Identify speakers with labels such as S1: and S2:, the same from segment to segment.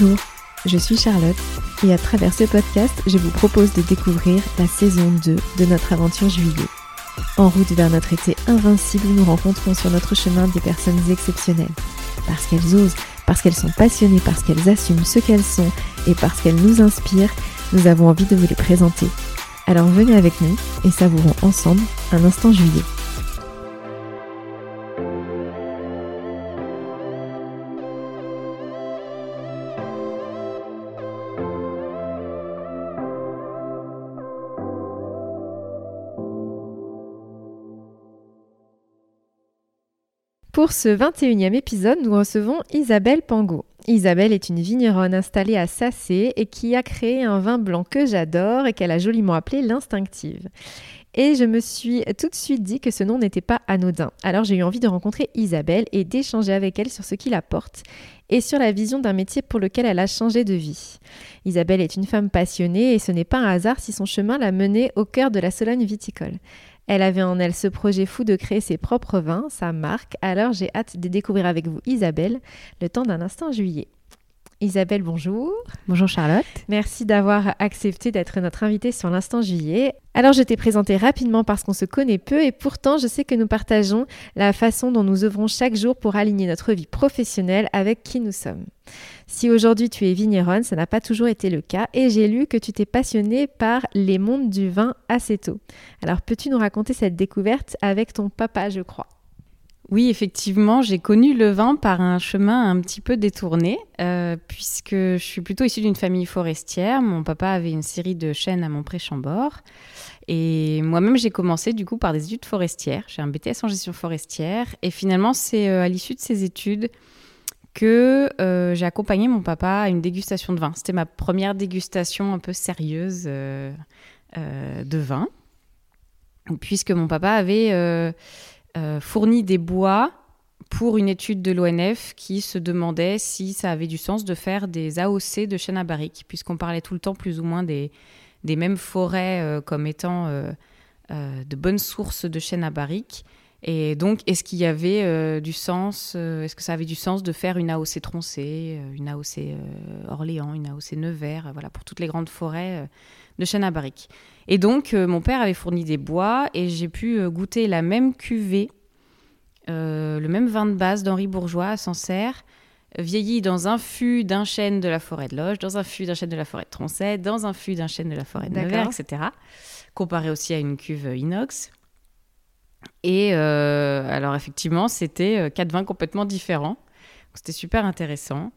S1: Bonjour, je suis Charlotte et à travers ce podcast, je vous propose de découvrir la saison 2 de notre aventure juillet. En route vers notre été invincible, nous rencontrons sur notre chemin des personnes exceptionnelles. Parce qu'elles osent, parce qu'elles sont passionnées, parce qu'elles assument ce qu'elles sont et parce qu'elles nous inspirent, nous avons envie de vous les présenter. Alors venez avec nous et savourons ensemble un instant juillet. Pour ce 21e épisode, nous recevons Isabelle Pango. Isabelle est une vigneronne installée à Sassé et qui a créé un vin blanc que j'adore et qu'elle a joliment appelé l'instinctive. Et je me suis tout de suite dit que ce nom n'était pas anodin. Alors j'ai eu envie de rencontrer Isabelle et d'échanger avec elle sur ce qui la porte et sur la vision d'un métier pour lequel elle a changé de vie. Isabelle est une femme passionnée et ce n'est pas un hasard si son chemin l'a menée au cœur de la Sologne viticole. Elle avait en elle ce projet fou de créer ses propres vins, sa marque, alors j'ai hâte de découvrir avec vous Isabelle le temps d'un instant juillet. Isabelle, bonjour.
S2: Bonjour Charlotte.
S1: Merci d'avoir accepté d'être notre invitée sur l'instant juillet. Alors je t'ai présenté rapidement parce qu'on se connaît peu et pourtant je sais que nous partageons la façon dont nous œuvrons chaque jour pour aligner notre vie professionnelle avec qui nous sommes. Si aujourd'hui tu es vigneronne, ça n'a pas toujours été le cas et j'ai lu que tu t'es passionnée par les mondes du vin assez tôt. Alors peux-tu nous raconter cette découverte avec ton papa, je crois?
S2: Oui, effectivement, j'ai connu le vin par un chemin un petit peu détourné, euh, puisque je suis plutôt issue d'une famille forestière. Mon papa avait une série de chênes à Montpré-Chambord. Et moi-même, j'ai commencé du coup par des études forestières. J'ai un BTS en gestion forestière. Et finalement, c'est euh, à l'issue de ces études que euh, j'ai accompagné mon papa à une dégustation de vin. C'était ma première dégustation un peu sérieuse de vin, puisque mon papa avait euh, fourni des bois pour une étude de l'ONF qui se demandait si ça avait du sens de faire des AOC de chêne à barrique, puisqu'on parlait tout le temps plus ou moins des, des mêmes forêts euh, comme étant euh, de bonnes sources de chêne à barrique. Et donc, est-ce qu'il y avait du sens, est-ce que ça avait du sens de faire une AOC Troncée, une AOC Orléans, une AOC Nevers, voilà, pour toutes les grandes forêts de chêne à barrique. Et donc, euh, mon père avait fourni des bois et j'ai pu euh, goûter la même cuvée, euh, le même vin de base d'Henri Bourgeois à Sancerre, vieilli dans un fût d'un chêne de la forêt de Loge, dans un fût d'un chêne de la forêt de Troncet, dans un fût d'un chêne de la forêt de Nevers, etc. Comparé aussi à une cuve inox. Et alors, effectivement, c'était quatre vins complètement différents. C'était super intéressant.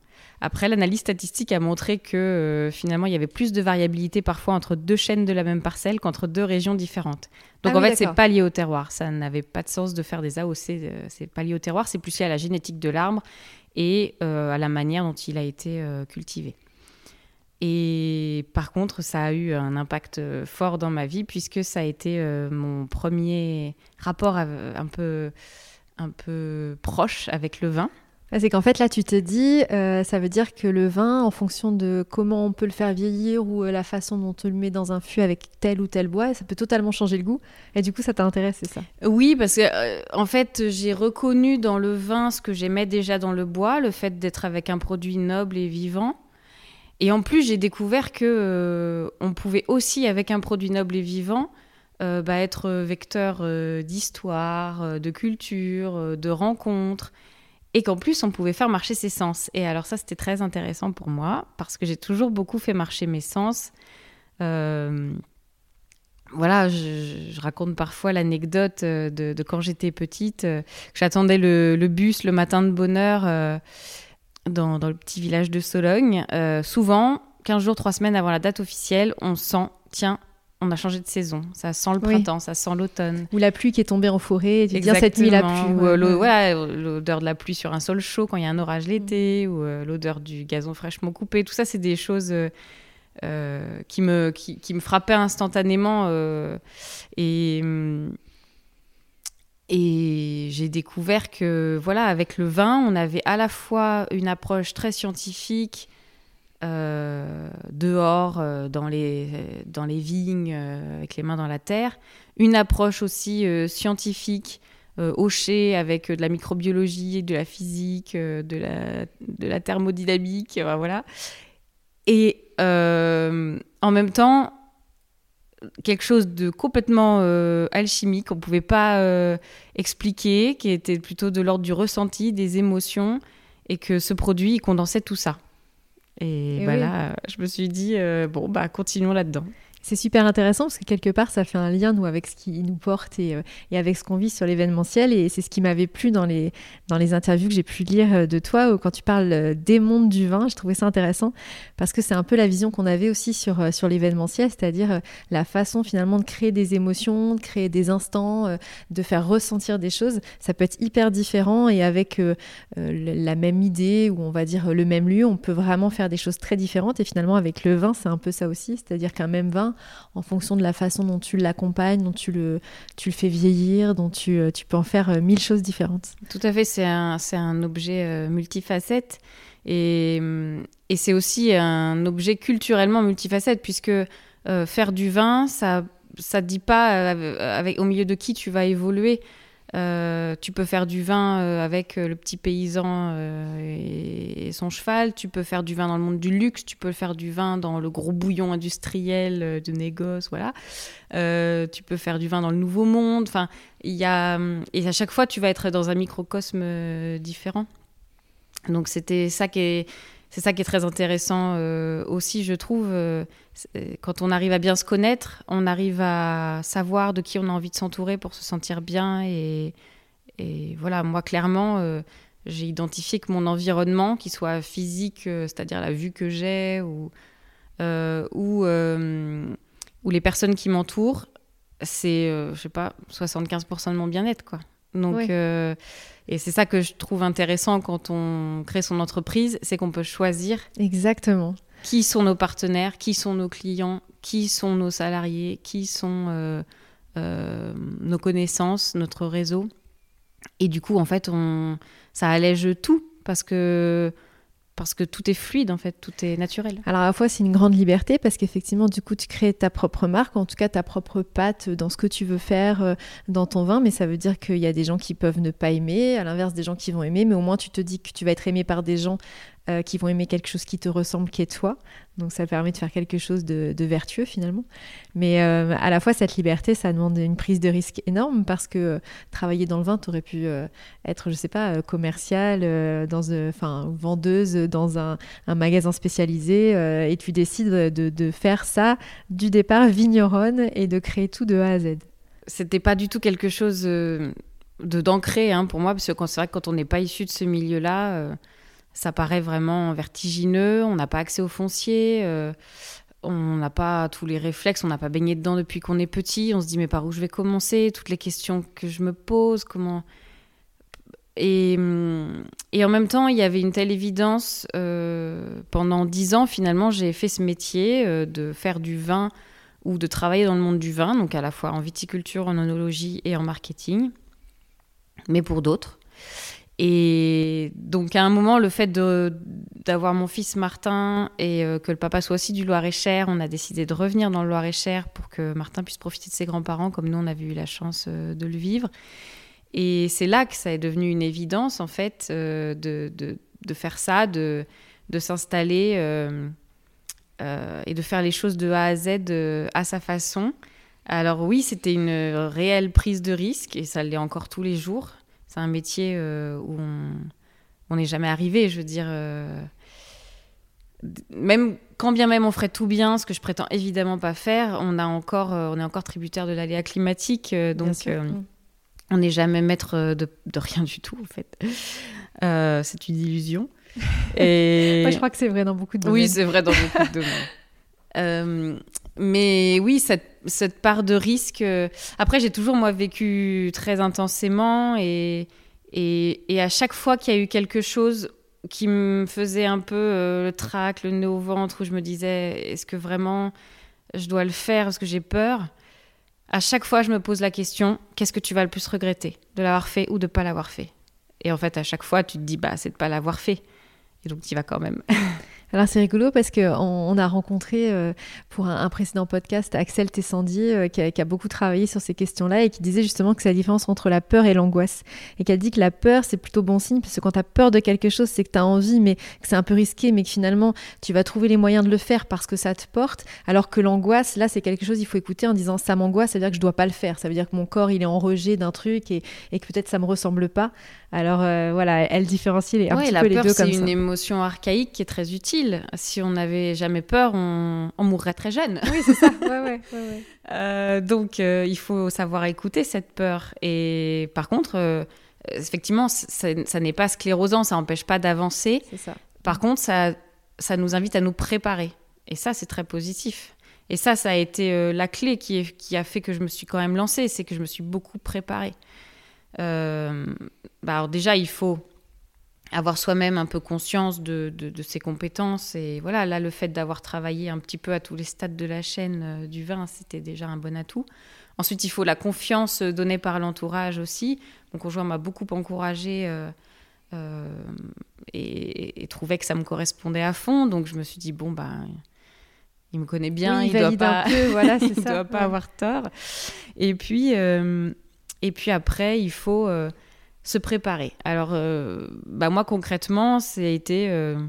S2: Après, l'analyse statistique a montré que euh, finalement, il y avait plus de variabilité parfois entre deux chaînes de la même parcelle qu'entre deux régions différentes. Donc ah en fait, c'est pas lié au terroir. Ça n'avait pas de sens de faire des AOC. Euh, c'est pas lié au terroir, c'est plus lié à la génétique de l'arbre et euh, à la manière dont il a été cultivé. Et par contre, ça a eu un impact fort dans ma vie puisque ça a été mon premier rapport un peu, un peu proche avec le vin.
S1: C'est qu'en fait, là, tu te dis, euh, ça veut dire que le vin, en fonction de comment on peut le faire vieillir ou euh, la façon dont on le met dans un fût avec tel ou tel bois, ça peut totalement changer le goût. Et du coup, ça t'intéresse, c'est ça?
S2: Oui, parce que euh, en fait, j'ai reconnu dans le vin ce que j'aimais déjà dans le bois, le fait d'être avec un produit noble et vivant. Et en plus, j'ai découvert que on pouvait aussi, avec un produit noble et vivant, bah, être vecteur d'histoire, de culture, de rencontres et qu'en plus on pouvait faire marcher ses sens. Et alors ça c'était très intéressant pour moi parce que j'ai toujours beaucoup fait marcher mes sens. Euh, voilà, je, raconte parfois l'anecdote euh, de, quand j'étais petite, euh, j'attendais le, bus le matin de bonne heure dans, dans, le petit village de Sologne. souvent, 15 jours, 3 semaines avant la date officielle, on sent, tiens, on a changé de saison. Ça sent le printemps, ça sent l'automne.
S1: Ou la pluie qui est tombée en forêt. Tu cette nuit la pluie.
S2: Ou euh, l'odeur de la pluie sur un sol chaud quand il y a un orage l'été, ou euh, l'odeur du gazon fraîchement coupé. Tout ça, c'est des choses euh, qui, me, qui, me frappaient instantanément. et et j'ai découvert que, voilà, avec le vin, on avait à la fois une approche très scientifique euh, dehors, euh, dans, les, dans les vignes, euh, avec les mains dans la terre. Une approche aussi scientifique hocher avec de la microbiologie, de la physique, de la, de la thermodynamique, voilà. Et en même temps, quelque chose de complètement euh, alchimique, qu'on ne pouvait pas euh, expliquer, qui était plutôt de l'ordre du ressenti, des émotions, et que ce produit, il condensait tout ça. Et, voilà, je me suis dit, euh, bon, bah, continuons là-dedans.
S1: C'est super intéressant parce que quelque part, ça fait un lien nous avec ce qui nous porte et, euh, et avec ce qu'on vit sur l'événementiel. Et c'est ce qui m'avait plu dans les, dans les interviews que j'ai pu lire euh, de toi, où quand tu parles euh, des mondes du vin. Je trouvais ça intéressant parce que c'est un peu la vision qu'on avait aussi sur, sur l'événementiel, c'est-à-dire la façon finalement de créer des émotions, de créer des instants, de faire ressentir des choses. Ça peut être hyper différent et avec la même idée ou on va dire le même lieu, on peut vraiment faire des choses très différentes. Et finalement, avec le vin, c'est un peu ça aussi, c'est-à-dire qu'un même vin, en fonction de la façon dont tu l'accompagnes, dont tu le, tu le fais vieillir, dont tu, euh, tu peux en faire euh, mille choses différentes.
S2: Tout à fait, c'est un, un objet euh, multifacette et, et c'est aussi un objet culturellement multifacette puisque faire du vin, ça ne dit pas avec, au milieu de qui tu vas évoluer. Euh, tu peux faire du vin euh, avec euh, le petit paysan et, son cheval. Tu peux faire du vin dans le monde du luxe. Tu peux faire du vin dans le gros bouillon industriel de négoce. Voilà. tu peux faire du vin dans le nouveau monde. Enfin, il y a et à chaque fois tu vas être dans un microcosme différent. Donc c'était ça qui est c'est ça qui est très intéressant euh, aussi, je trouve. Euh, quand on arrive à bien se connaître, on arrive à savoir de qui on a envie de s'entourer pour se sentir bien. Et, voilà, moi, clairement, euh, j'ai identifié que mon environnement, qu'il soit physique, c'est-à-dire la vue que j'ai, ou, ou, ou les personnes qui m'entourent, c'est, je sais pas, 75% de mon bien-être, quoi. Donc, et c'est ça que je trouve intéressant quand on crée son entreprise, c'est qu'on peut choisir.
S1: Exactement.
S2: Qui sont nos partenaires, qui sont nos clients, qui sont nos salariés, qui sont euh, euh, nos connaissances, notre réseau. Et du coup, en fait, on, ça allège tout parce que parce que tout est fluide en fait, tout est naturel.
S1: Alors à la fois c'est une grande liberté parce qu'effectivement du coup tu crées ta propre marque, en tout cas ta propre patte dans ce que tu veux faire euh, dans ton vin, mais ça veut dire qu'il y a des gens qui peuvent ne pas aimer, à l'inverse des gens qui vont aimer, mais au moins tu te dis que tu vas être aimé par des gens euh, qui vont aimer quelque chose qui te ressemble, qui est toi. Donc ça permet de faire quelque chose de, vertueux finalement. Mais euh, à la fois, cette liberté, ça demande une prise de risque énorme parce que euh, travailler dans le vin, tu aurais pu être, je sais pas, commercial, dans, enfin, vendeuse dans un, magasin spécialisé et tu décides de, faire ça du départ vigneronne et de créer tout de A à Z.
S2: C'était pas du tout quelque chose de d'ancré hein, pour moi parce que c'est vrai que quand on n'est pas issu de ce milieu-là ça paraît vraiment vertigineux, on n'a pas accès au foncier, euh, on n'a pas tous les réflexes, on n'a pas baigné dedans depuis qu'on est petit, on se dit mais par où je vais commencer, toutes les questions que je me pose, comment... Et, et en même temps, il y avait une telle évidence, euh, pendant dix ans finalement, j'ai fait ce métier euh, de faire du vin ou de travailler dans le monde du vin, donc à la fois en viticulture, en onologie et en marketing, mais pour d'autres. Et donc à un moment, le fait d'avoir mon fils Martin et euh, que le papa soit aussi du Loir-et-Cher, on a décidé de revenir dans le Loir-et-Cher pour que Martin puisse profiter de ses grands-parents comme nous, on avait eu la chance euh, de le vivre. Et c'est là que ça est devenu une évidence, en fait, euh, de, faire ça, de, de s'installer et de faire les choses de A à Z à sa façon. Alors oui, c'était une réelle prise de risque et ça l'est encore tous les jours c'est un métier euh, où on n'est jamais arrivé. Je veux dire, euh, même quand bien même on ferait tout bien, ce que je prétends évidemment pas faire, on a encore, euh, on est encore tributaire de l'aléa climatique, donc on n'est jamais maître de, rien du tout en fait. c'est une illusion.
S1: Et... Moi, je crois que c'est vrai dans beaucoup de domaines.
S2: Oui, c'est vrai dans beaucoup de domaines. mais oui, cette cette part de risque. Euh, après, j'ai toujours, moi, vécu très intensément et, et, à chaque fois qu'il y a eu quelque chose qui me faisait un peu euh, le trac, le nez au ventre, où je me disais, est-ce que vraiment je dois le faire parce que j'ai peur À chaque fois, je me pose la question, qu'est-ce que tu vas le plus regretter? De l'avoir fait ou de ne pas l'avoir fait? Et en fait, à chaque fois, tu te dis, bah, c'est de ne pas l'avoir fait. Et donc, tu y vas quand même.
S1: Alors c'est rigolo parce qu'on on a rencontré euh, pour un, précédent podcast, Axel Tessandi, qui, a, beaucoup travaillé sur ces questions-là et qui disait justement que c'est la différence entre la peur et l'angoisse. Et qui a dit que la peur, c'est plutôt bon signe, parce que quand tu as peur de quelque chose, c'est que tu as envie, mais que c'est un peu risqué, mais que finalement, tu vas trouver les moyens de le faire parce que ça te porte. Alors que l'angoisse, là, c'est quelque chose il faut écouter en disant ça m'angoisse, ça veut dire que je dois pas le faire. Ça veut dire que mon corps, il est en rejet d'un truc et, et que peut-être ça me ressemble pas. Alors euh, voilà, elle différencie les, un petit peu les deux comme ça.
S2: c'est une émotion archaïque qui est très utile. Si on n'avait jamais peur, on, mourrait très jeune.
S1: Oui, c'est ça. Ouais, ouais, ouais,
S2: euh, donc euh, il faut savoir écouter cette peur. Et par contre, effectivement, ça, n'est pas sclérosant, ça n'empêche pas d'avancer.
S1: C'est ça.
S2: Par contre, ça, ça nous invite à nous préparer. Et ça, c'est très positif. Et ça, ça a été la clé qui, qui, a fait que je me suis quand même lancée, c'est que je me suis beaucoup préparée. Euh, bah alors déjà, il faut avoir soi-même un peu conscience de, de, ses compétences. Et voilà, là, le fait d'avoir travaillé un petit peu à tous les stades de la chaîne euh, du vin, c'était déjà un bon atout. Ensuite, il faut la confiance donnée par l'entourage aussi. Mon conjoint m'a beaucoup encouragée euh, et, et, trouvait que ça me correspondait à fond. Donc, je me suis dit, bon, bah, il me connaît bien, il, ne doit pas, voilà, il doit pas avoir tort. Et puis, et puis après, il faut euh, se préparer. Alors, euh, bah moi, concrètement, ça a été euh,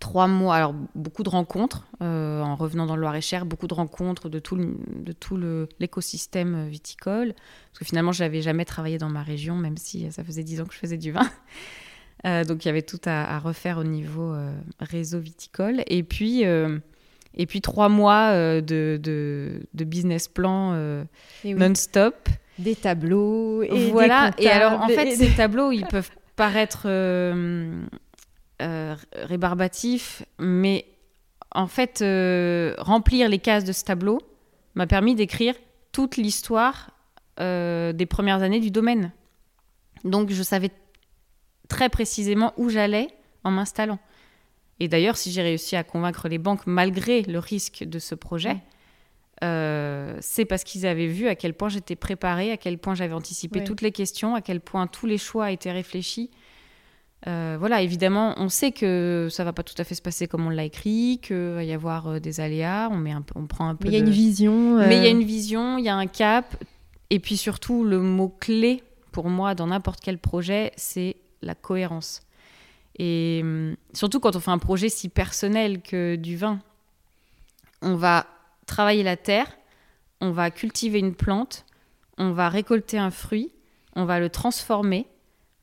S2: trois mois. Alors, beaucoup de rencontres en revenant dans le Loir-et-Cher, beaucoup de rencontres de tout, de tout l'écosystème viticole. Parce que finalement, je n'avais jamais travaillé dans ma région, même si ça faisait dix ans que je faisais du vin. donc, il y avait tout à, refaire au niveau réseau viticole. Et puis, et puis trois mois de, de, business plan non-stop.
S1: Des tableaux et
S2: voilà. et alors, en fait, ces tableaux, ils peuvent paraître euh, euh, rébarbatifs, mais en fait, euh, remplir les cases de ce tableau m'a permis d'écrire toute l'histoire des premières années du domaine. Donc, je savais très précisément où j'allais en m'installant. Et d'ailleurs, si j'ai réussi à convaincre les banques malgré le risque de ce projet, euh, c'est parce qu'ils avaient vu à quel point j'étais préparée, à quel point j'avais anticipé toutes les questions, à quel point tous les choix étaient réfléchis. Euh, voilà, évidemment, on sait que ça va pas tout à fait se passer comme on l'a écrit, qu'il va y avoir euh, des aléas, on, met un, on prend un peu.
S1: Mais il y a une vision.
S2: Mais il y a une vision, il y a un cap, et puis surtout le mot clé pour moi dans n'importe quel projet, c'est la cohérence. Et hum, surtout quand on fait un projet si personnel que du vin, on va travailler la terre, on va cultiver une plante, on va récolter un fruit, on va le transformer,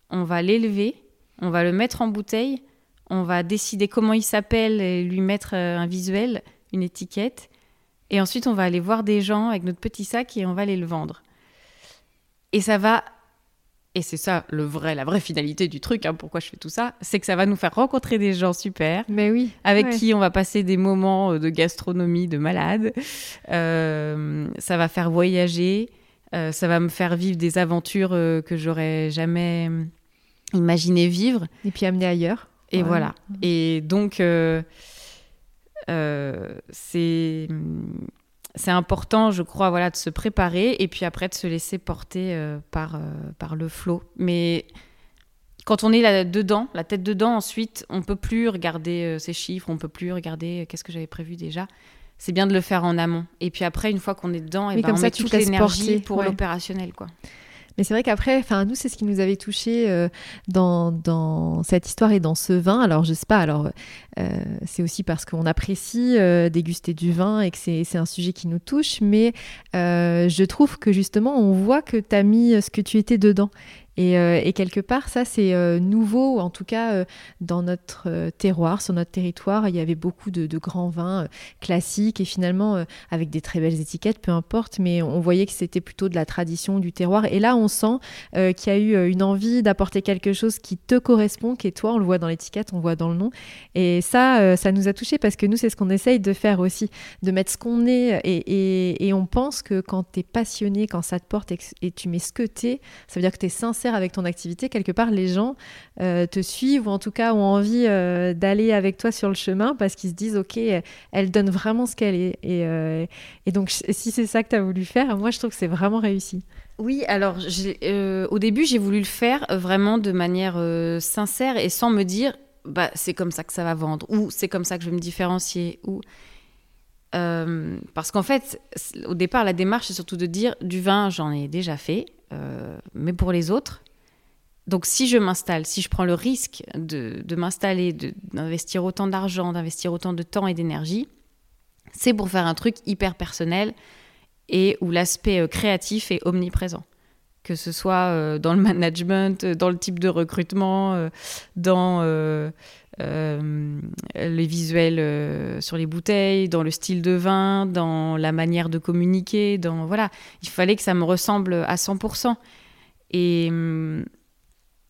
S2: on va l'élever, on va le mettre en bouteille, on va décider comment il s'appelle et lui mettre euh, un visuel, une étiquette. Et ensuite, on va aller voir des gens avec notre petit sac et on va aller le vendre. Et ça va et c'est ça le vrai, la vraie finalité du truc, hein, pourquoi je fais tout ça, c'est que ça va nous faire rencontrer des gens super,
S1: mais oui,
S2: avec qui on va passer des moments euh, de gastronomie de malade. Euh, ça va faire voyager, euh, ça va me faire vivre des aventures que j'aurais jamais imaginé vivre.
S1: Et puis amener ailleurs.
S2: Et voilà. Et donc, c'est c'est important, je crois, voilà, de se préparer et puis après de se laisser porter euh, par, euh, par le flot. Mais quand on est là dedans, la tête dedans, ensuite, on peut plus regarder euh, ces chiffres, on peut plus regarder qu'est-ce que j'avais prévu déjà. C'est bien de le faire en amont. Et puis après, une fois qu'on est dedans, et eh ben, comme on ça, met toute l'énergie pour l'opérationnel, quoi.
S1: Mais c'est vrai qu'après, enfin nous, c'est ce qui nous avait touché euh, dans, cette histoire et dans ce vin. Alors je sais pas, alors euh, c'est aussi parce qu'on apprécie euh, déguster du vin et que c'est un sujet qui nous touche, mais je trouve que justement, on voit que tu as mis ce que tu étais dedans. Euh, et, quelque part, ça, c'est euh, nouveau, en tout cas euh, dans notre terroir, sur notre territoire. Il y avait beaucoup de, grands vins classiques et finalement avec des très belles étiquettes, peu importe, mais on voyait que c'était plutôt de la tradition du terroir. Et là, on sent qu'il y a eu une envie d'apporter quelque chose qui te correspond, qui est toi. On le voit dans l'étiquette, on le voit dans le nom. Et ça, ça nous a touchés parce que nous, c'est ce qu'on essaye de faire aussi, de mettre ce qu'on est. Et, on pense que quand tu es passionné, quand ça te porte et, et tu mets ce que tu es, ça veut dire que tu es sincère avec ton activité, quelque part, les gens euh, te suivent ou en tout cas ont envie euh, d'aller avec toi sur le chemin parce qu'ils se disent, OK, elle donne vraiment ce qu'elle est. Et, euh, donc, si c'est ça que tu as voulu faire, moi, je trouve que c'est vraiment réussi.
S2: Oui, alors au début, j'ai voulu le faire vraiment de manière sincère et sans me dire, bah, c'est comme ça que ça va vendre, ou c'est comme ça que je vais me différencier, ou parce qu'en fait, au départ, la démarche, c'est surtout de dire du vin, j'en ai déjà fait, mais pour les autres. Donc, si je m'installe, si je prends le risque de, m'installer, d'investir autant d'argent, d'investir autant de temps et d'énergie, c'est pour faire un truc hyper personnel et où l'aspect créatif est omniprésent que ce soit euh, dans le management, euh, dans le type de recrutement, euh, dans les visuels sur les bouteilles, dans le style de vin, dans la manière de communiquer, dans voilà, il fallait que ça me ressemble à 100%. Et,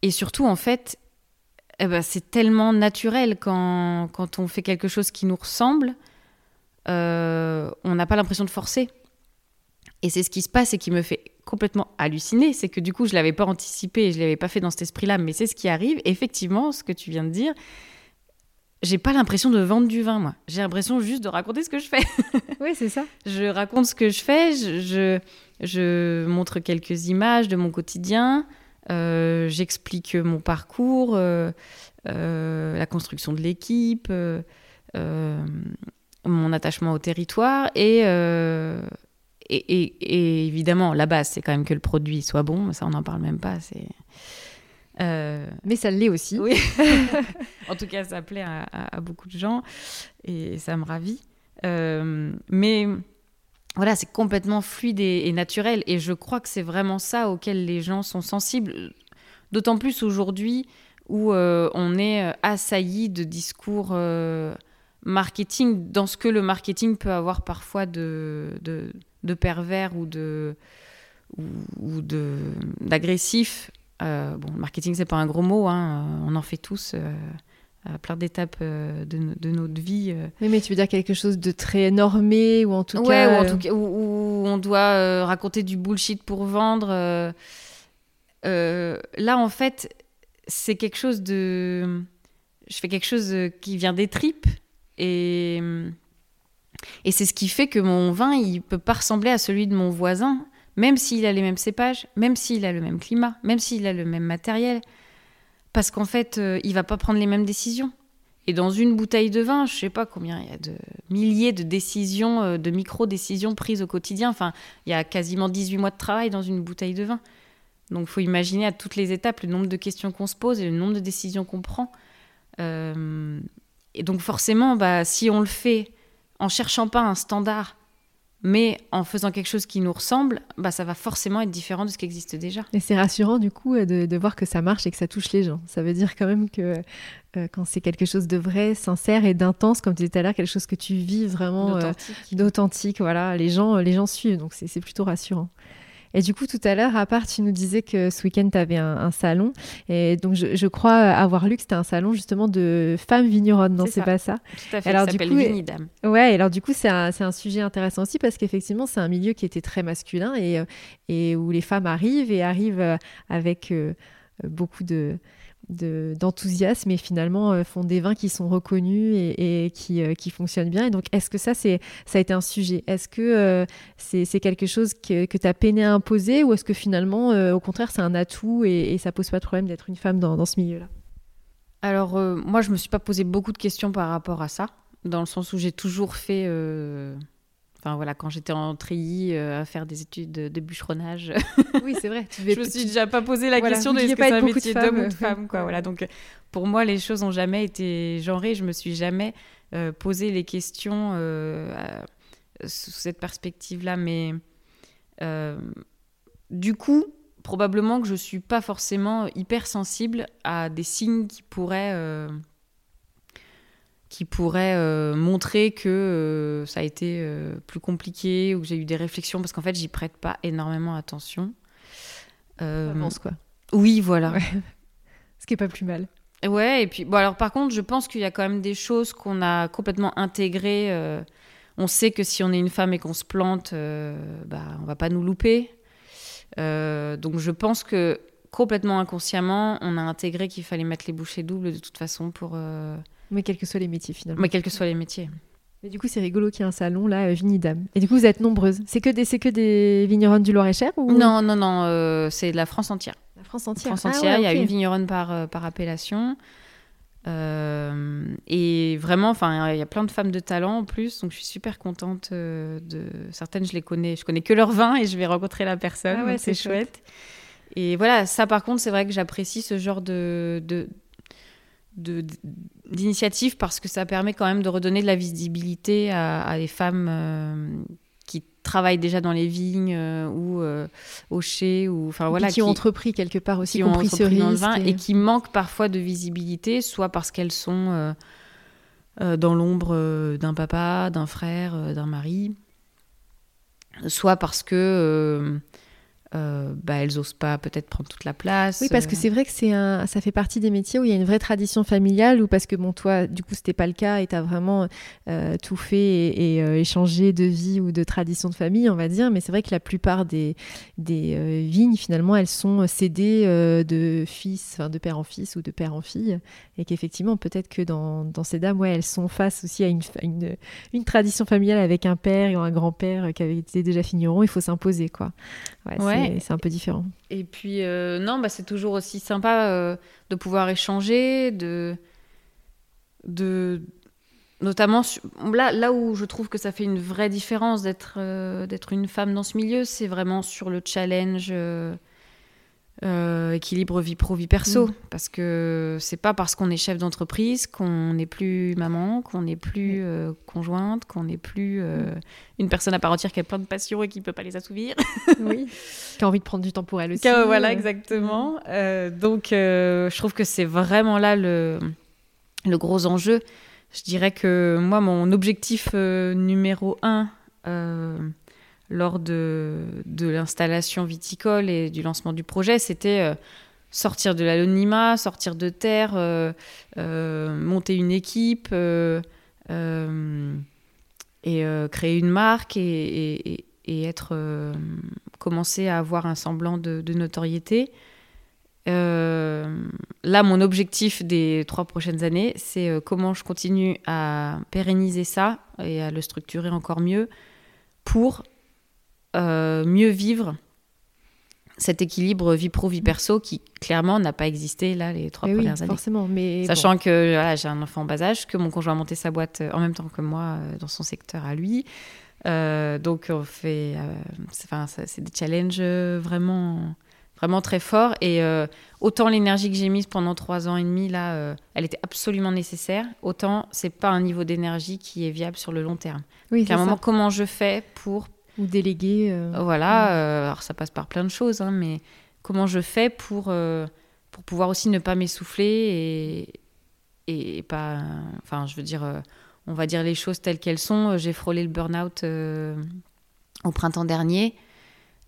S2: et surtout, en fait, eh ben, c'est tellement naturel quand, quand, on fait quelque chose qui nous ressemble, on n'a pas l'impression de forcer. Et c'est ce qui se passe et qui me fait complètement halluciner, c'est que du coup, je l'avais pas anticipé je l'avais pas fait dans cet esprit-là, mais c'est ce qui arrive. effectivement, ce que tu viens de dire, j'ai pas l'impression de vendre du vin, moi. J'ai l'impression juste de raconter ce que je fais.
S1: oui, c'est ça.
S2: Je raconte ce que je fais, je, je, montre quelques images de mon quotidien, euh, j'explique mon parcours, euh, euh, la construction de l'équipe, mon attachement au territoire et et, évidemment, la base, c'est quand même que le produit soit bon. Ça, on n'en parle même pas. C'est.
S1: Euh, Mais ça l'est aussi.
S2: Oui. en tout cas, ça plaît à, beaucoup de gens et ça me ravit. Euh, mais voilà, c'est complètement fluide et, naturel. Et je crois que c'est vraiment ça auquel les gens sont sensibles. D'autant plus aujourd'hui où euh, on est assailli de discours marketing dans ce que le marketing peut avoir parfois de, de de pervers ou de ou, de d'agressif. Euh, bon, marketing c'est pas un gros mot, hein, euh, on en fait tous euh, à plein d'étapes de, de, notre vie.
S1: Oui, mais tu veux dire quelque chose de très normé ou en tout
S2: cas, où, où, on doit raconter du bullshit pour vendre. là, en fait, c'est quelque chose de, je fais quelque chose qui vient des tripes et et c'est ce qui fait que mon vin, il peut pas ressembler à celui de mon voisin, même s'il a les mêmes cépages, même s'il a le même climat, même s'il a le même matériel. Parce qu'en fait, euh, il va pas prendre les mêmes décisions. Et dans une bouteille de vin, je sais pas combien il y a de milliers de décisions, euh, de micro-décisions prises au quotidien. Enfin, il y a quasiment 18 mois de travail dans une bouteille de vin. Donc, faut imaginer à toutes les étapes le nombre de questions qu'on se pose et le nombre de décisions qu'on prend. Euh, et donc, forcément, bah, si on le fait en cherchant pas un standard, mais en faisant quelque chose qui nous ressemble, bah, ça va forcément être différent de ce qui existe déjà.
S1: Et c'est rassurant du coup de, voir que ça marche et que ça touche les gens. Ça veut dire quand même que euh, quand c'est quelque chose de vrai, sincère et d'intense, comme tu disais tout à l'heure, quelque chose que tu vis vraiment euh, d'authentique, voilà, les gens, les gens suivent, donc c'est plutôt rassurant. Et du coup, tout à l'heure, à part, tu nous disais que ce week-end, tu avais un, salon. Et donc, je, crois avoir lu que c'était un salon justement de femmes vigneronnes, non C'est pas ça?
S2: Tout à fait, alors, ça s'appelle Vinidam.
S1: Ouais, alors du coup, c'est un, un, sujet intéressant aussi parce qu'effectivement, c'est un milieu qui était très masculin et, euh, et où les femmes arrivent et arrivent euh, avec euh, beaucoup de d'enthousiasme et finalement euh, font des vins qui sont reconnus et, qui, euh, qui, fonctionnent bien. Et donc, est-ce que ça, c'est, ça a été un sujet? Est-ce que euh, c'est, quelque chose que, que tu as peiné à imposer ou est-ce que finalement, au contraire, c'est un atout et, ça pose pas de problème d'être une femme dans, dans ce milieu-là?
S2: Alors, moi, je me suis pas posé beaucoup de questions par rapport à ça, dans le sens où j'ai toujours fait Enfin voilà, quand j'étais en treillis euh, à faire des études de, bûcheronnage.
S1: Oui, c'est vrai.
S2: Tu je me suis déjà pas posé la question de est-ce que c'est un métier d'homme ou de femme. Quoi. Voilà, donc pour moi, les choses n'ont jamais été genrées. Je me suis jamais euh, posé les questions euh, sous cette perspective-là. Mais du coup, probablement que je suis pas forcément hyper sensible à des signes qui pourraient qui pourrait euh, montrer que euh, ça a été euh, plus compliqué ou que j'ai eu des réflexions parce qu'en fait j'y prête pas énormément attention.
S1: Avance quoi?
S2: Oui, voilà.
S1: Ce qui est pas plus mal.
S2: Ouais, et puis bon alors par contre je pense qu'il y a quand même des choses qu'on a complètement intégrées. on sait que si on est une femme et qu'on se plante, bah on va pas nous louper. donc je pense que complètement inconsciemment, on a intégré qu'il fallait mettre les bouchées doubles de toute façon pour
S1: mais quels que soient les métiers finalement.
S2: Mais quels que soient les métiers.
S1: Mais du coup, c'est rigolo qu'il y ait un salon là, euh, Vinidam. Et du coup, vous êtes nombreuses. C'est que des, c'est que des vigneronnes du Loir-et-Cher ou...
S2: Non, non, non. Euh, c'est de la France entière.
S1: La France entière.
S2: France entière. Ah il y a une vigneronne par, euh, par appellation. et vraiment, enfin, il y a plein de femmes de talent en plus, donc je suis super contente de certaines. Je les connais, je connais que leur vin et je vais rencontrer la personne. Ah c'est chouette. Et voilà, ça par contre, c'est vrai que j'apprécie ce genre de, de d'initiative parce que ça permet quand même de redonner de la visibilité à, des femmes euh, qui travaillent déjà dans les vignes euh, ou euh, au chai ou enfin voilà
S1: qui, ont entrepris quelque part aussi qui ont pris ce risque
S2: le vin et... qui manquent parfois de visibilité soit parce qu'elles sont dans l'ombre d'un papa d'un frère d'un mari soit parce que euh, bah, elles osent pas peut-être prendre toute la place.
S1: Oui, parce que euh. c'est vrai que c'est un, ça fait partie des métiers où il y a une vraie tradition familiale, ou parce que bon, toi, du coup, c'était pas le cas et tu as vraiment euh, tout fait et, échangé de vie ou de tradition de famille, on va dire. Mais c'est vrai que la plupart des, des vignes, finalement, elles sont cédées de fils, enfin de père en fils ou de père en fille, et qu'effectivement, peut-être que dans, dans, ces dames, ouais, elles sont face aussi à une, une, une tradition familiale avec un père ou un grand-père qui avait été déjà vigneron. Il faut s'imposer, quoi.
S2: ouais
S1: c'est un peu différent.
S2: Et puis, euh, non, bah, c'est toujours aussi sympa euh, de pouvoir échanger, de, de, notamment là, là où je trouve que ça fait une vraie différence d'être euh, d'être une femme dans ce milieu, c'est vraiment sur le challenge euh, équilibre vie pro vie perso. Mm. parce que c'est pas parce qu'on est chef d'entreprise qu'on n'est plus maman qu'on n'est plus euh, conjointe qu'on n'est plus euh, une personne à part entière qui a plein de passions et qui peut pas les assouvir.
S1: Oui. Qui a envie de prendre du temps pour elle aussi.
S2: Voilà exactement. Donc je trouve que c'est vraiment là le le gros enjeu. Je dirais que moi mon objectif numéro un lors de, l'installation viticole et du lancement du projet, c'était euh, sortir de l'anonymat, sortir de terre, euh, euh, monter une équipe et créer une marque et, commencer à avoir un semblant de, de notoriété. là, mon objectif des trois prochaines années, c'est comment je continue à pérenniser ça et à le structurer encore mieux pour euh, mieux vivre cet équilibre vie pro vie perso qui clairement n'a pas existé là les trois premières années.
S1: Forcément, mais
S2: sachant que voilà, j'ai un enfant en bas âge, que mon conjoint a monté sa boîte euh, en même temps que moi euh, dans son secteur à lui. donc on fait, enfin c'est des challenges vraiment vraiment très forts et autant l'énergie que j'ai mise pendant trois ans et demi là, elle était absolument nécessaire. Autant c'est pas un niveau d'énergie qui est viable sur le long terme. Oui, à un moment, comment je fais pour
S1: ou déléguer. Euh,
S2: voilà, euh, alors ça passe par plein de choses, hein, mais comment je fais pour, euh, pour pouvoir aussi ne pas m'essouffler et, et pas. Enfin, je veux dire, on va dire les choses telles qu'elles sont. J'ai frôlé le burn-out au printemps dernier.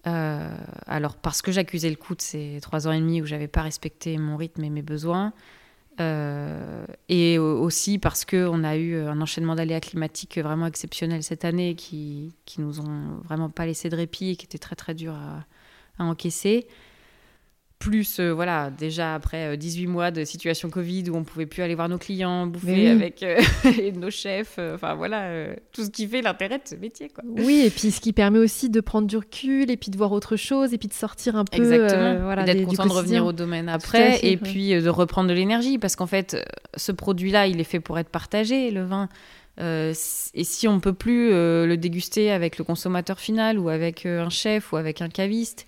S2: alors parce que j'accusais le coup de ces trois ans et demi où j'avais pas respecté mon rythme et mes besoins, euh, et aussi parce qu'on a eu un enchaînement d'aléas climatiques vraiment exceptionnel cette année qui, qui nous ont vraiment pas laissé de répit et qui était très très dur à encaisser plus euh, voilà déjà après 18 euh, mois de situation Covid où on pouvait plus aller voir nos clients bouffer avec euh, nos chefs enfin voilà tout ce qui fait l'intérêt de ce métier quoi.
S1: Oui et puis ce qui permet aussi de prendre du recul et puis de voir autre chose et puis de sortir un peu
S2: Exactement. voilà, d'être content de revenir au domaine après et puis de reprendre de l'énergie parce qu'en fait ce produit là il est fait pour être partagé le vin et si on peut plus le déguster avec le consommateur final ou avec un chef ou avec un caviste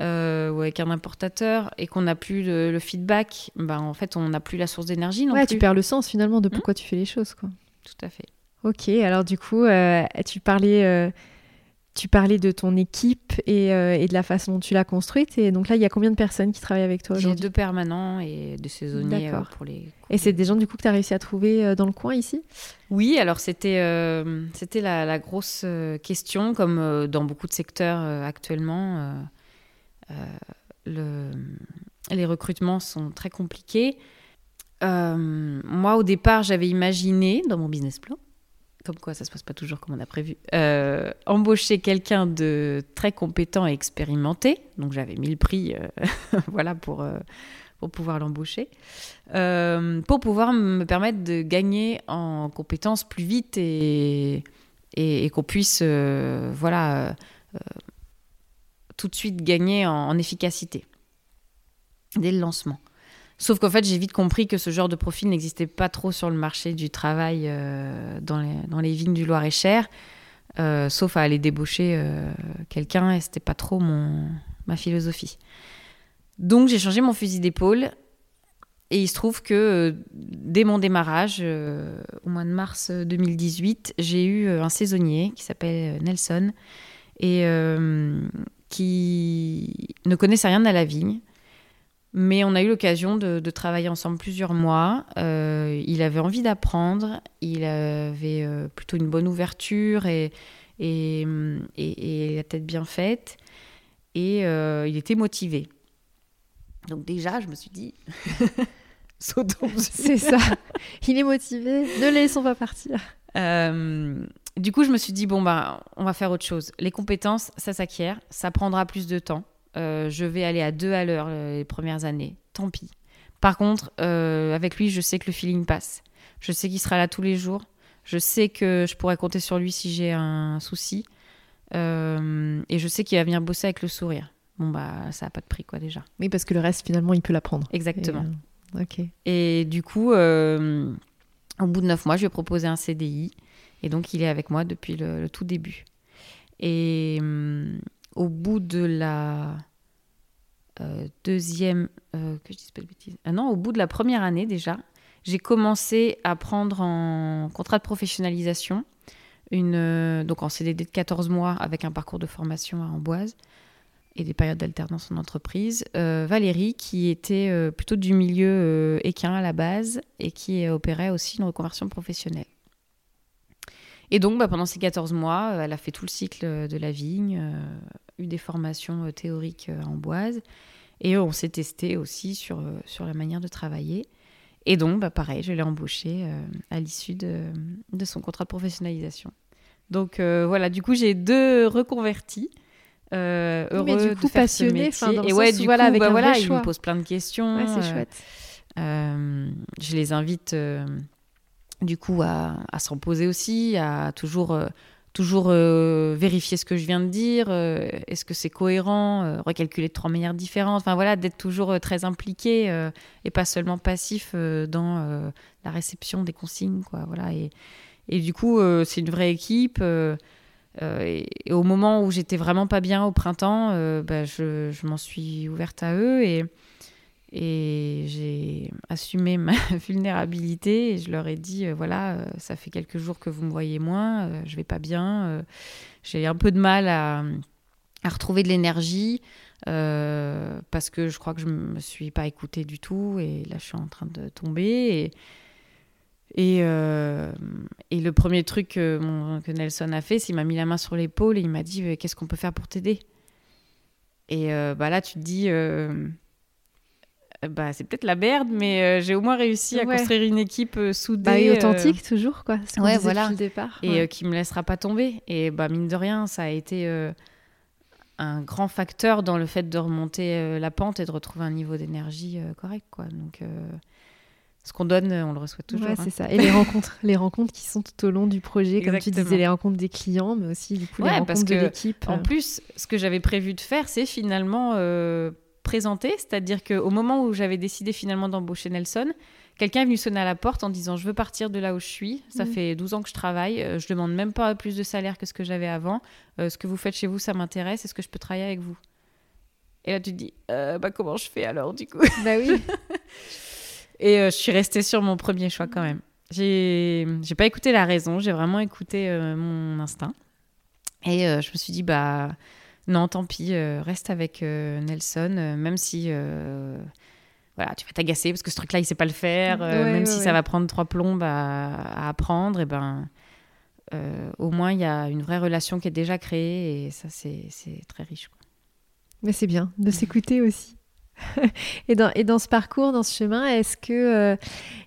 S2: euh, ou avec un importateur et qu'on n'a plus le, feedback, ben, en fait, on n'a plus la source d'énergie
S1: ouais, tu perds le sens finalement de hmm. pourquoi tu fais les choses. Quoi.
S2: Tout à fait.
S1: Ok, alors du coup, euh, tu parlais... Euh, tu parlais de ton équipe et, et, de la façon dont tu l'as construite. Et donc là, il y a combien de personnes qui travaillent avec toi aujourd'hui
S2: J'ai deux permanents et deux saisonniers pour les.
S1: Et c'est des gens du coup que tu as réussi à trouver dans le coin ici
S2: Oui, alors c'était c'était la, la, grosse question, comme dans beaucoup de secteurs actuellement. Euh, le, les recrutements sont très compliqués. Euh, moi, au départ, j'avais imaginé dans mon business plan, comme quoi ça se passe pas toujours comme on a prévu, euh, embaucher quelqu'un de très compétent et expérimenté. Donc j'avais mis le prix, voilà, pour, pour pouvoir l'embaucher, pour pouvoir me permettre de gagner en compétences plus vite et, et, et qu'on puisse, voilà tout de suite gagner en, efficacité dès le lancement. Sauf qu'en fait, j'ai vite compris que ce genre de profil n'existait pas trop sur le marché du travail dans, les, dans, les, vignes du Loir-et-Cher, sauf à aller débaucher quelqu'un, et c'était pas trop mon, ma philosophie. Donc j'ai changé mon fusil d'épaule et il se trouve que euh, dès mon démarrage, euh, au mois de mars 2018, j'ai eu euh, un saisonnier qui s'appelle Nelson et qui ne connaissait rien à la vigne. Mais on a eu l'occasion de, travailler ensemble plusieurs mois. il avait envie d'apprendre, il avait plutôt une bonne ouverture et, et, et, la tête bien faite. Et il était motivé. Donc déjà, je me suis dit,
S1: C'est ça. Il est motivé. Ne laissons pas partir.
S2: Euh, du coup, je me suis dit, bon, bah, on va faire autre chose. Les compétences, ça s'acquiert. Ça prendra plus de temps. Euh, je vais aller à deux à l'heure euh, les premières années. Tant pis. Par contre, avec lui, je sais que le feeling passe. Je sais qu'il sera là tous les jours. Je sais que je pourrais compter sur lui si j'ai un souci. et je sais qu'il va venir bosser avec le sourire. Bon, bah, ça n'a pas de prix, quoi, déjà.
S1: Oui, parce que le reste, finalement, il peut l'apprendre.
S2: Exactement. Et du coup, euh, au bout de neuf mois, je lui ai proposé un CDI. Et donc, il est avec moi depuis le, tout début. Et euh, au bout de la euh, deuxième. que je dise pas de bêtises. Ah non, au bout de la première année déjà, j'ai commencé à prendre en contrat de professionnalisation, une, donc en CDD de 14 mois avec un parcours de formation à Amboise et des périodes d'alternance en entreprise. Euh, Valérie, qui était euh, plutôt du milieu euh, équin à la base et qui opérait aussi une reconversion professionnelle. Et donc, bah, pendant ces 14 mois, elle a fait tout le cycle de la vigne, eu des formations théoriques en boise, et on s'est testé aussi sur, sur la manière de travailler. Et donc, bah, pareil, je l'ai embauchée à l'issue de, de, son contrat de professionnalisation. Donc voilà, du coup, j'ai deux reconvertis. Euh, heureux de faire ce métier. et ouais, du voilà, coup, avec bah, voilà, il me pose plein de questions.
S1: Ouais, c'est euh, chouette.
S2: Euh, je les invite du coup à, s'en poser aussi, à toujours toujours vérifier ce que je viens de dire, est-ce que c'est cohérent, recalculer de trois manières différentes, enfin voilà, d'être toujours très impliqué et pas seulement passif dans la réception des consignes, voilà. Et, et du coup, c'est une vraie équipe. Euh, et, au moment où j'étais vraiment pas bien au printemps, euh, bah, je, je m'en suis ouverte à eux et, et j'ai assumé ma vulnérabilité et je leur ai dit euh, voilà, ça fait quelques jours que vous me voyez moins, je vais pas bien, j'ai un peu de mal à, retrouver de l'énergie parce que je crois que je me suis pas écoutée du tout et là je suis en train de tomber. Et et, euh, le premier truc que, Nelson a fait, c'est qu'il m'a mis la main sur l'épaule et il m'a dit Qu'est-ce qu'on peut faire pour t'aider? Et euh, bah là, tu te dis euh, bah, C'est peut-être la merde, mais j'ai au moins réussi à construire une équipe soudée. Bah,
S1: et authentique, toujours, quoi.
S2: Ce ouais, voilà. le départ. Et qui me laissera pas tomber. Et bah, mine de rien, ça a été un grand facteur dans le fait de remonter la pente et de retrouver un niveau d'énergie correct, quoi. Donc ce qu'on donne, on le reçoit toujours.
S1: Ouais, c'est hein. ça. Et les rencontres, les rencontres qui sont tout au long du projet, comme tu disais, les rencontres des clients, mais aussi du coup les rencontres de l'équipe.
S2: En plus, ce que j'avais prévu de faire, c'est finalement euh, présenter, c'est-à-dire qu'au moment où j'avais décidé finalement d'embaucher Nelson, quelqu'un est venu sonner à la porte en disant je veux partir de là où je suis. Ça mhm. fait 12 ans que je travaille, euh, je demande même pas plus de salaire que ce que j'avais avant. Euh, ce que vous faites chez vous, ça m'intéresse. Est-ce que je peux travailler avec vous? Et là, tu te dis bah comment je fais alors du coup?
S1: Bah oui.
S2: Et euh, je suis restée sur mon premier choix quand même. J'ai, j'ai pas écouté la raison, j'ai vraiment écouté euh, mon instinct. Et euh, je me suis dit, bah non, tant pis, reste avec Nelson, même si voilà, tu vas t'agacer parce que ce truc-là, il sait pas le faire, même si ça va prendre trois plombes à, apprendre, et ben. au moins, il y a une vraie relation qui est déjà créée et ça, c'est, c'est très riche. Quoi.
S1: Mais c'est bien de s'écouter aussi. et, dans, et dans ce parcours, dans ce chemin, est-ce que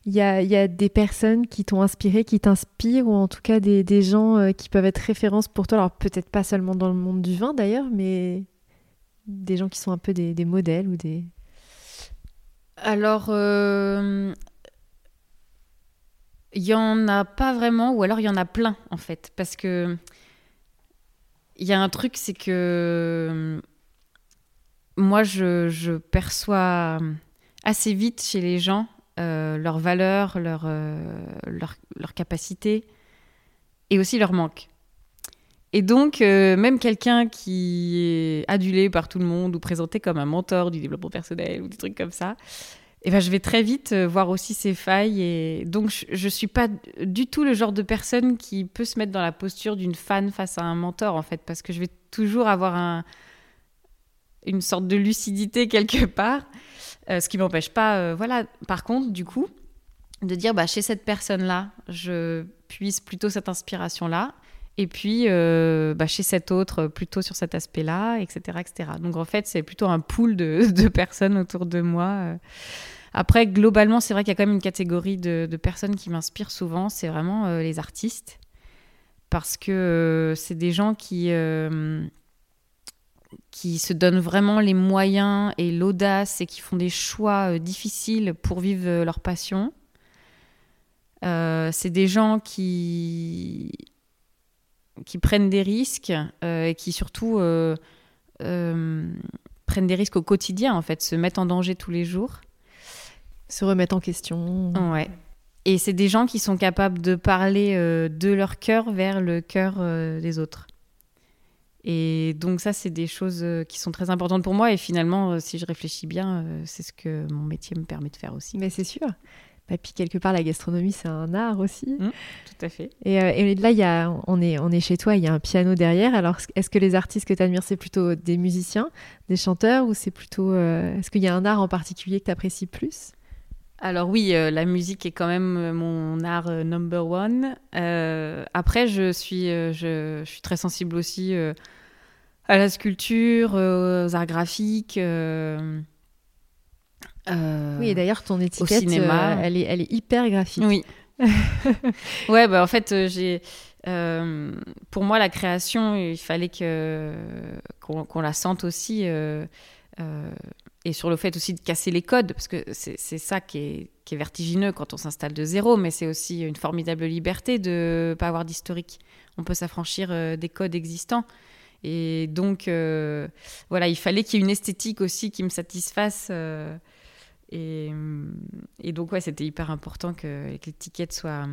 S1: il euh, y, a, des personnes qui t'ont inspiré, qui t'inspirent, ou en tout cas des, des gens euh, qui peuvent être références pour toi? Alors peut-être pas seulement dans le monde du vin d'ailleurs, mais des gens qui sont un peu des, des modèles ou des...
S2: Alors, euh, il y en a pas vraiment, ou alors il y en a plein en fait, parce que il y a un truc, c'est que moi, je, perçois. assez vite chez les gens leurs valeurs, leurs leur, leur capacités et aussi leurs manques. Et donc, même quelqu'un qui est adulé par tout le monde ou présenté comme un mentor du développement personnel ou des trucs comme ça, et ben, je vais très vite euh, voir aussi ses failles. Et donc, je ne suis pas du tout le genre de personne qui peut se mettre dans la posture d'une fan face à un mentor, en fait, parce que je vais toujours avoir un, une sorte de lucidité quelque part, euh, ce qui m'empêche pas, euh, voilà. Par contre, du coup, de dire, bah, chez cette personne-là, je puisse plutôt cette inspiration-là, et puis bah, chez cet autre, plutôt sur cet aspect-là, etc., etc. Donc, en fait, c'est plutôt un pool de, de personnes autour de moi. Après, globalement, c'est vrai qu'il y a quand même une catégorie de, personnes qui m'inspirent souvent, c'est vraiment euh, les artistes. Parce que euh, c'est des gens qui, euh, qui se donnent vraiment les moyens et l'audace et qui font des choix difficiles pour vivre leur passion. c'est des gens qui, qui prennent des risques et qui surtout prennent des risques au quotidien, en fait, se mettent en danger tous les jours
S1: se remettre en question.
S2: Ouais. Et c'est des gens qui sont capables de parler euh, de leur cœur vers le cœur euh, des autres. Et donc ça, c'est des choses euh, qui sont très importantes pour moi. Et finalement, si je réfléchis bien, c'est ce que mon métier me permet de faire aussi.
S1: Mais c'est sûr. Et puis quelque part, la gastronomie, c'est un art aussi.
S2: Mmh, tout à fait.
S1: Et, et là, y a, on, est, on est chez toi, il y a un piano derrière. Alors, est-ce que les artistes que tu admires, c'est plutôt des musiciens, des chanteurs, ou c'est plutôt... est-ce qu'il y a un art en particulier que tu apprécies plus?
S2: Alors oui, euh, la musique est quand même euh, mon art euh, number one. après, je suis, je, suis très sensible aussi à la sculpture, aux arts graphiques.
S1: oui, et d'ailleurs, ton étiquette, cinéma. elle, est, elle est hyper graphique.
S2: Oui. ouais, bah en fait, j'ai. pour moi, la création, il fallait que qu'on la sente aussi et sur le fait aussi de casser les codes, parce que c'est ça qui est, qui est, vertigineux quand on s'installe de zéro, mais c'est aussi une formidable liberté de ne pas avoir d'historique. On peut s'affranchir euh, des codes existants. Et donc, euh, voilà, il fallait qu'il y ait une esthétique aussi qui me satisfasse. Euh, et, donc, ouais, c'était hyper important que, que l'étiquette soit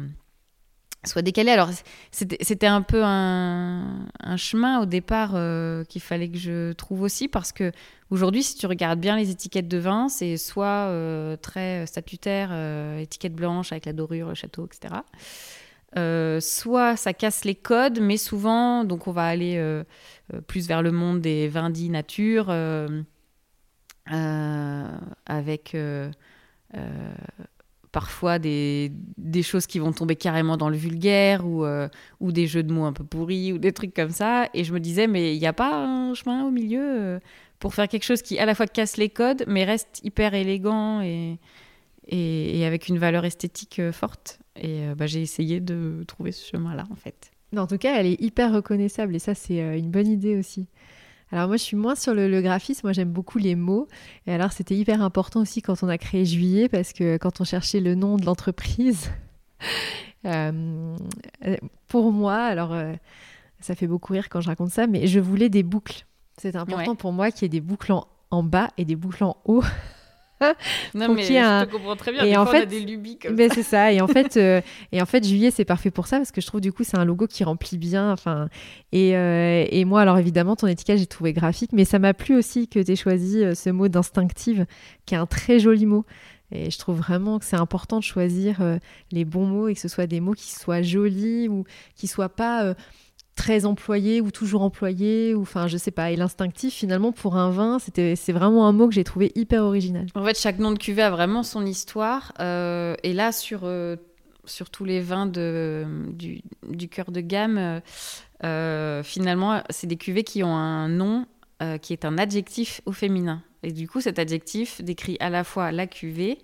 S2: soit décalé. Alors, c'était un peu un, chemin au départ euh, qu'il fallait que je trouve aussi, parce que aujourd'hui, si tu regardes bien les étiquettes de vin, c'est soit euh, très statutaire, euh, étiquette blanche avec la dorure, le château, etc. soit ça casse les codes, mais souvent, donc on va aller plus vers le monde des vins dits nature, avec parfois des, des, choses qui vont tomber carrément dans le vulgaire ou, euh, ou des jeux de mots un peu pourris ou des trucs comme ça. Et je me disais, mais il n'y a pas un chemin au milieu euh, pour faire quelque chose qui à la fois casse les codes, mais reste hyper élégant et, et, avec une valeur esthétique euh, forte. Et bah, j'ai essayé de trouver ce chemin-là, en fait.
S1: En tout cas, elle est hyper reconnaissable et ça, c'est une bonne idée aussi. Alors moi, je suis moins sur le, graphisme. Moi, j'aime beaucoup les mots. Et alors, c'était hyper important aussi quand on a créé Juillet, parce que quand on cherchait le nom de l'entreprise, euh, pour moi, alors euh, ça fait beaucoup rire quand je raconte ça, mais je voulais des boucles. C'est important pour moi qu'il y ait des boucles en bas et des boucles en haut.
S2: non, mais je te comprends très bien. Et en fait, on a des lubies comme
S1: ben, C'est ça. Et en fait, euh, et en fait, juillet, c'est parfait pour ça parce que je trouve du coup, c'est un logo qui remplit bien. Enfin, et, euh, et moi, alors évidemment, ton étiquette, j'ai trouvé graphique, mais ça m'a plu aussi que tu aies choisi euh, ce mot d'instinctive, qui est un très joli mot. Et je trouve vraiment que c'est important de choisir les bons mots et que ce soit des mots qui soient jolis ou qui soient pas très employé ou toujours employé ou enfin je sais pas. Et l'instinctif finalement pour un vin c'était c'est vraiment un mot que j'ai trouvé hyper original.
S2: En fait chaque nom de cuvée a vraiment son histoire euh, et là sur euh, sur tous les vins de du, du cœur de gamme euh, finalement c'est des cuvées qui ont un nom qui est un adjectif au féminin. Et du coup cet adjectif décrit à la fois la cuvée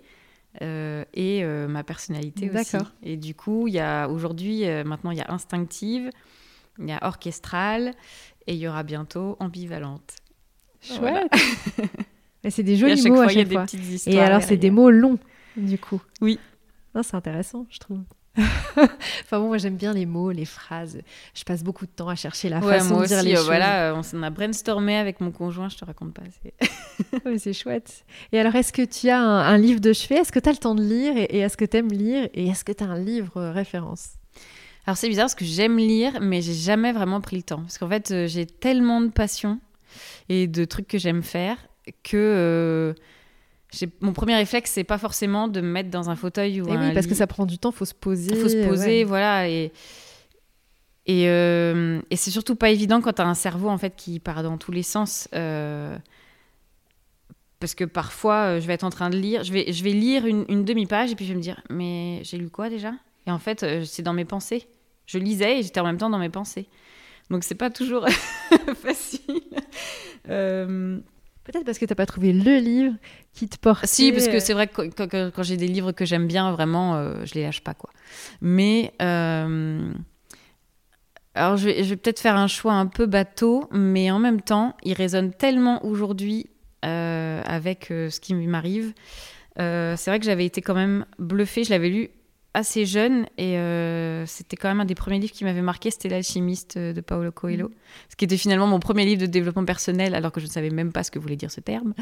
S2: et ma personnalité aussi. Et du coup, il y a aujourd'hui, maintenant, il y a instinctive, il y a orchestrale et il y aura bientôt ambivalente.
S1: Chouette. c'est des jolis mots à chaque fois. Et alors c'est des mots longs du coup.
S2: Oui.
S1: C'est intéressant, je trouve. enfin bon, moi j'aime bien les mots, les phrases. Je passe beaucoup de temps à chercher la façon de dire les euh, choses.
S2: Voilà, on a brainstormé avec mon conjoint, je te raconte pas.
S1: C'est c'est chouette. Et alors, est-ce que tu as un, livre de chevet? Est-ce que tu as le temps de lire? Et, est-ce que tu aimes lire? Et est-ce que tu as un livre référence?
S2: Alors c'est bizarre parce que j'aime lire, mais j'ai jamais vraiment pris le temps. Parce qu'en fait, j'ai tellement de passion et de trucs que j'aime faire que mon premier réflexe, c'est pas forcément de me mettre dans un fauteuil ou
S1: et oui, parce que ça prend du temps, faut se poser.
S2: Faut se poser, voilà. Et, et, euh, et c'est surtout pas évident quand tu as un cerveau en fait qui part dans tous les sens. Euh, parce que parfois, euh, je vais être en train de lire, je vais, je vais lire une, une demi-page et puis je vais me dire, mais j'ai lu quoi déjà? Et en fait, c'est dans mes pensées. Je lisais et j'étais en même temps dans mes pensées. Donc c'est pas toujours facile.
S1: Peut-être parce que tu n'as pas trouvé le livre qui te porte.
S2: Si, parce que c'est vrai que quand, j'ai des livres que j'aime bien, vraiment, euh, je les lâche pas. quoi. Mais. Euh, alors, je vais, peut-être faire un choix un peu bateau, mais en même temps, il résonne tellement aujourd'hui euh, avec ce qui m'arrive. c'est vrai que j'avais été quand même bluffée. Je l'avais lu assez jeune et euh, c'était quand même un des premiers livres qui m'avait marqué, c'était L'alchimiste de Paolo Coelho, mm. ce qui était finalement mon premier livre de développement personnel alors que je ne savais même pas ce que voulait dire ce terme.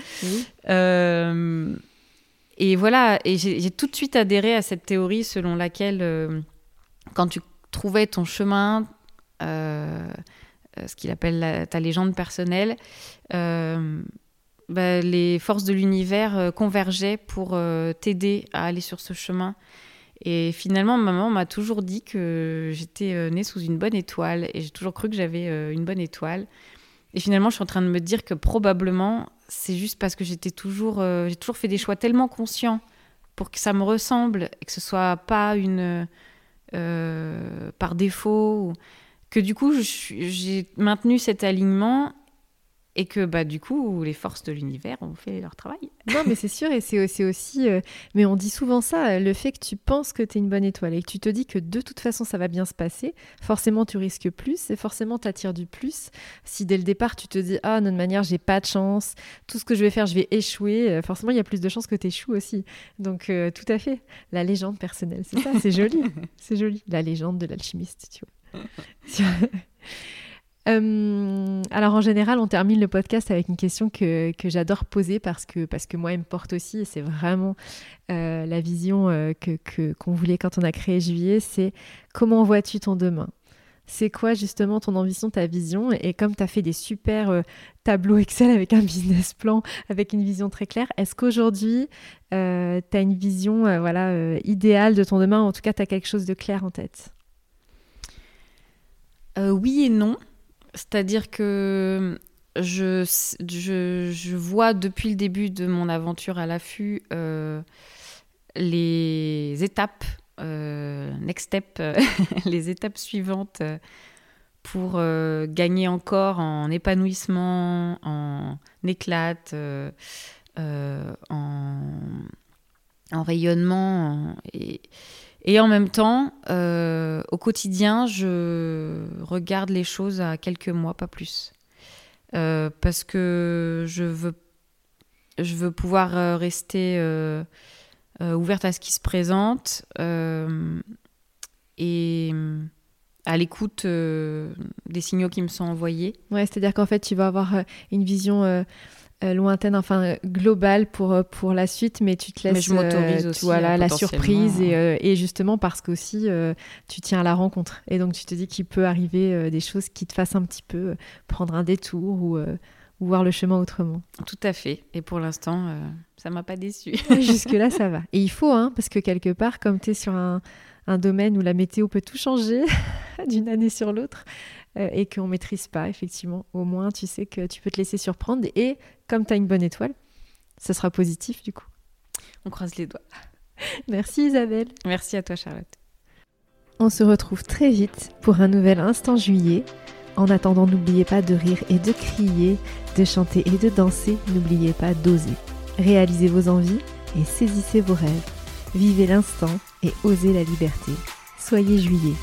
S2: Euh, et voilà, et j'ai tout de suite adhéré à cette théorie selon laquelle euh, quand tu trouvais ton chemin, ce qu'il appelle ta légende personnelle, bah, les forces de l'univers convergeaient pour t'aider à aller sur ce chemin et finalement, maman m'a toujours dit que j'étais euh, née sous une bonne étoile et j'ai toujours cru que j'avais euh, une bonne étoile. Et finalement, je suis en train de me dire que probablement, c'est juste parce que j'étais toujours, euh, j'ai toujours fait des choix tellement conscients pour que ça me ressemble et que ce soit pas une par défaut, que du coup, j'ai maintenu cet alignement et que bah du coup les forces de l'univers ont fait leur travail.
S1: Non mais c'est sûr et c'est aussi euh, mais on dit souvent ça le fait que tu penses que tu es une bonne étoile et que tu te dis que de toute façon ça va bien se passer, forcément tu risques plus et forcément tu attires du plus. Si dès le départ tu te dis ah de toute manière j'ai pas de chance, tout ce que je vais faire je vais échouer, euh, forcément il y a plus de chances que tu échoues aussi. Donc euh, tout à fait, la légende personnelle, c'est ça, c'est joli. c'est joli, la légende de l'alchimiste, tu vois. Euh, alors en général, on termine le podcast avec une question que, j'adore poser parce que, parce que moi, elle me porte aussi et c'est vraiment euh, la vision euh, que, qu'on voulait quand on a créé Juillet, c'est comment vois-tu ton demain? C'est quoi justement ton ambition, ta vision? Et comme tu as fait des super tableaux Excel avec un business plan, avec une vision très claire, est-ce qu'aujourd'hui, tu as une vision voilà, idéale de ton demain? En tout cas, tu as quelque chose de clair en tête?
S2: Oui et non. C'est-à-dire que je, vois depuis le début de mon aventure à l'affût euh, les étapes, euh, next step, les étapes suivantes pour euh, gagner encore en épanouissement, en éclate, en, en, rayonnement. Et en même temps, euh, au quotidien, je regarde les choses à quelques mois, pas plus. Euh, parce que je veux, je veux pouvoir euh, rester ouverte à ce qui se présente et à l'écoute des signaux qui me sont envoyés.
S1: Ouais, c'est-à-dire qu'en fait, tu vas avoir une vision euh, lointaine, enfin globale pour, euh, pour la suite, mais tu te laisses
S2: je euh, aussi,
S1: voilà, hein, la surprise et, et, justement parce qu'aussi tu tiens à la rencontre et donc tu te dis qu'il peut arriver des choses qui te fassent un petit peu prendre un détour ou, ou voir le chemin autrement.
S2: Tout à fait. Et pour l'instant, ça m'a pas déçu.
S1: Jusque-là, ça va. Et il faut, hein, parce que quelque part, comme tu es sur un, un domaine où la météo peut tout changer d'une année sur l'autre, euh, et qu'on maîtrise pas, effectivement. Au moins, tu sais que tu peux te laisser surprendre et comme tu as une bonne étoile, ça sera positif du coup.
S2: On croise les doigts.
S1: Merci Isabelle.
S2: Merci à toi Charlotte.
S1: On se retrouve très vite pour un nouvel instant juillet. En attendant, n'oubliez pas de rire et de crier, de chanter et de danser. N'oubliez pas d'oser. Réalisez vos envies et saisissez vos rêves. Vivez l'instant et osez la liberté. Soyez juillet.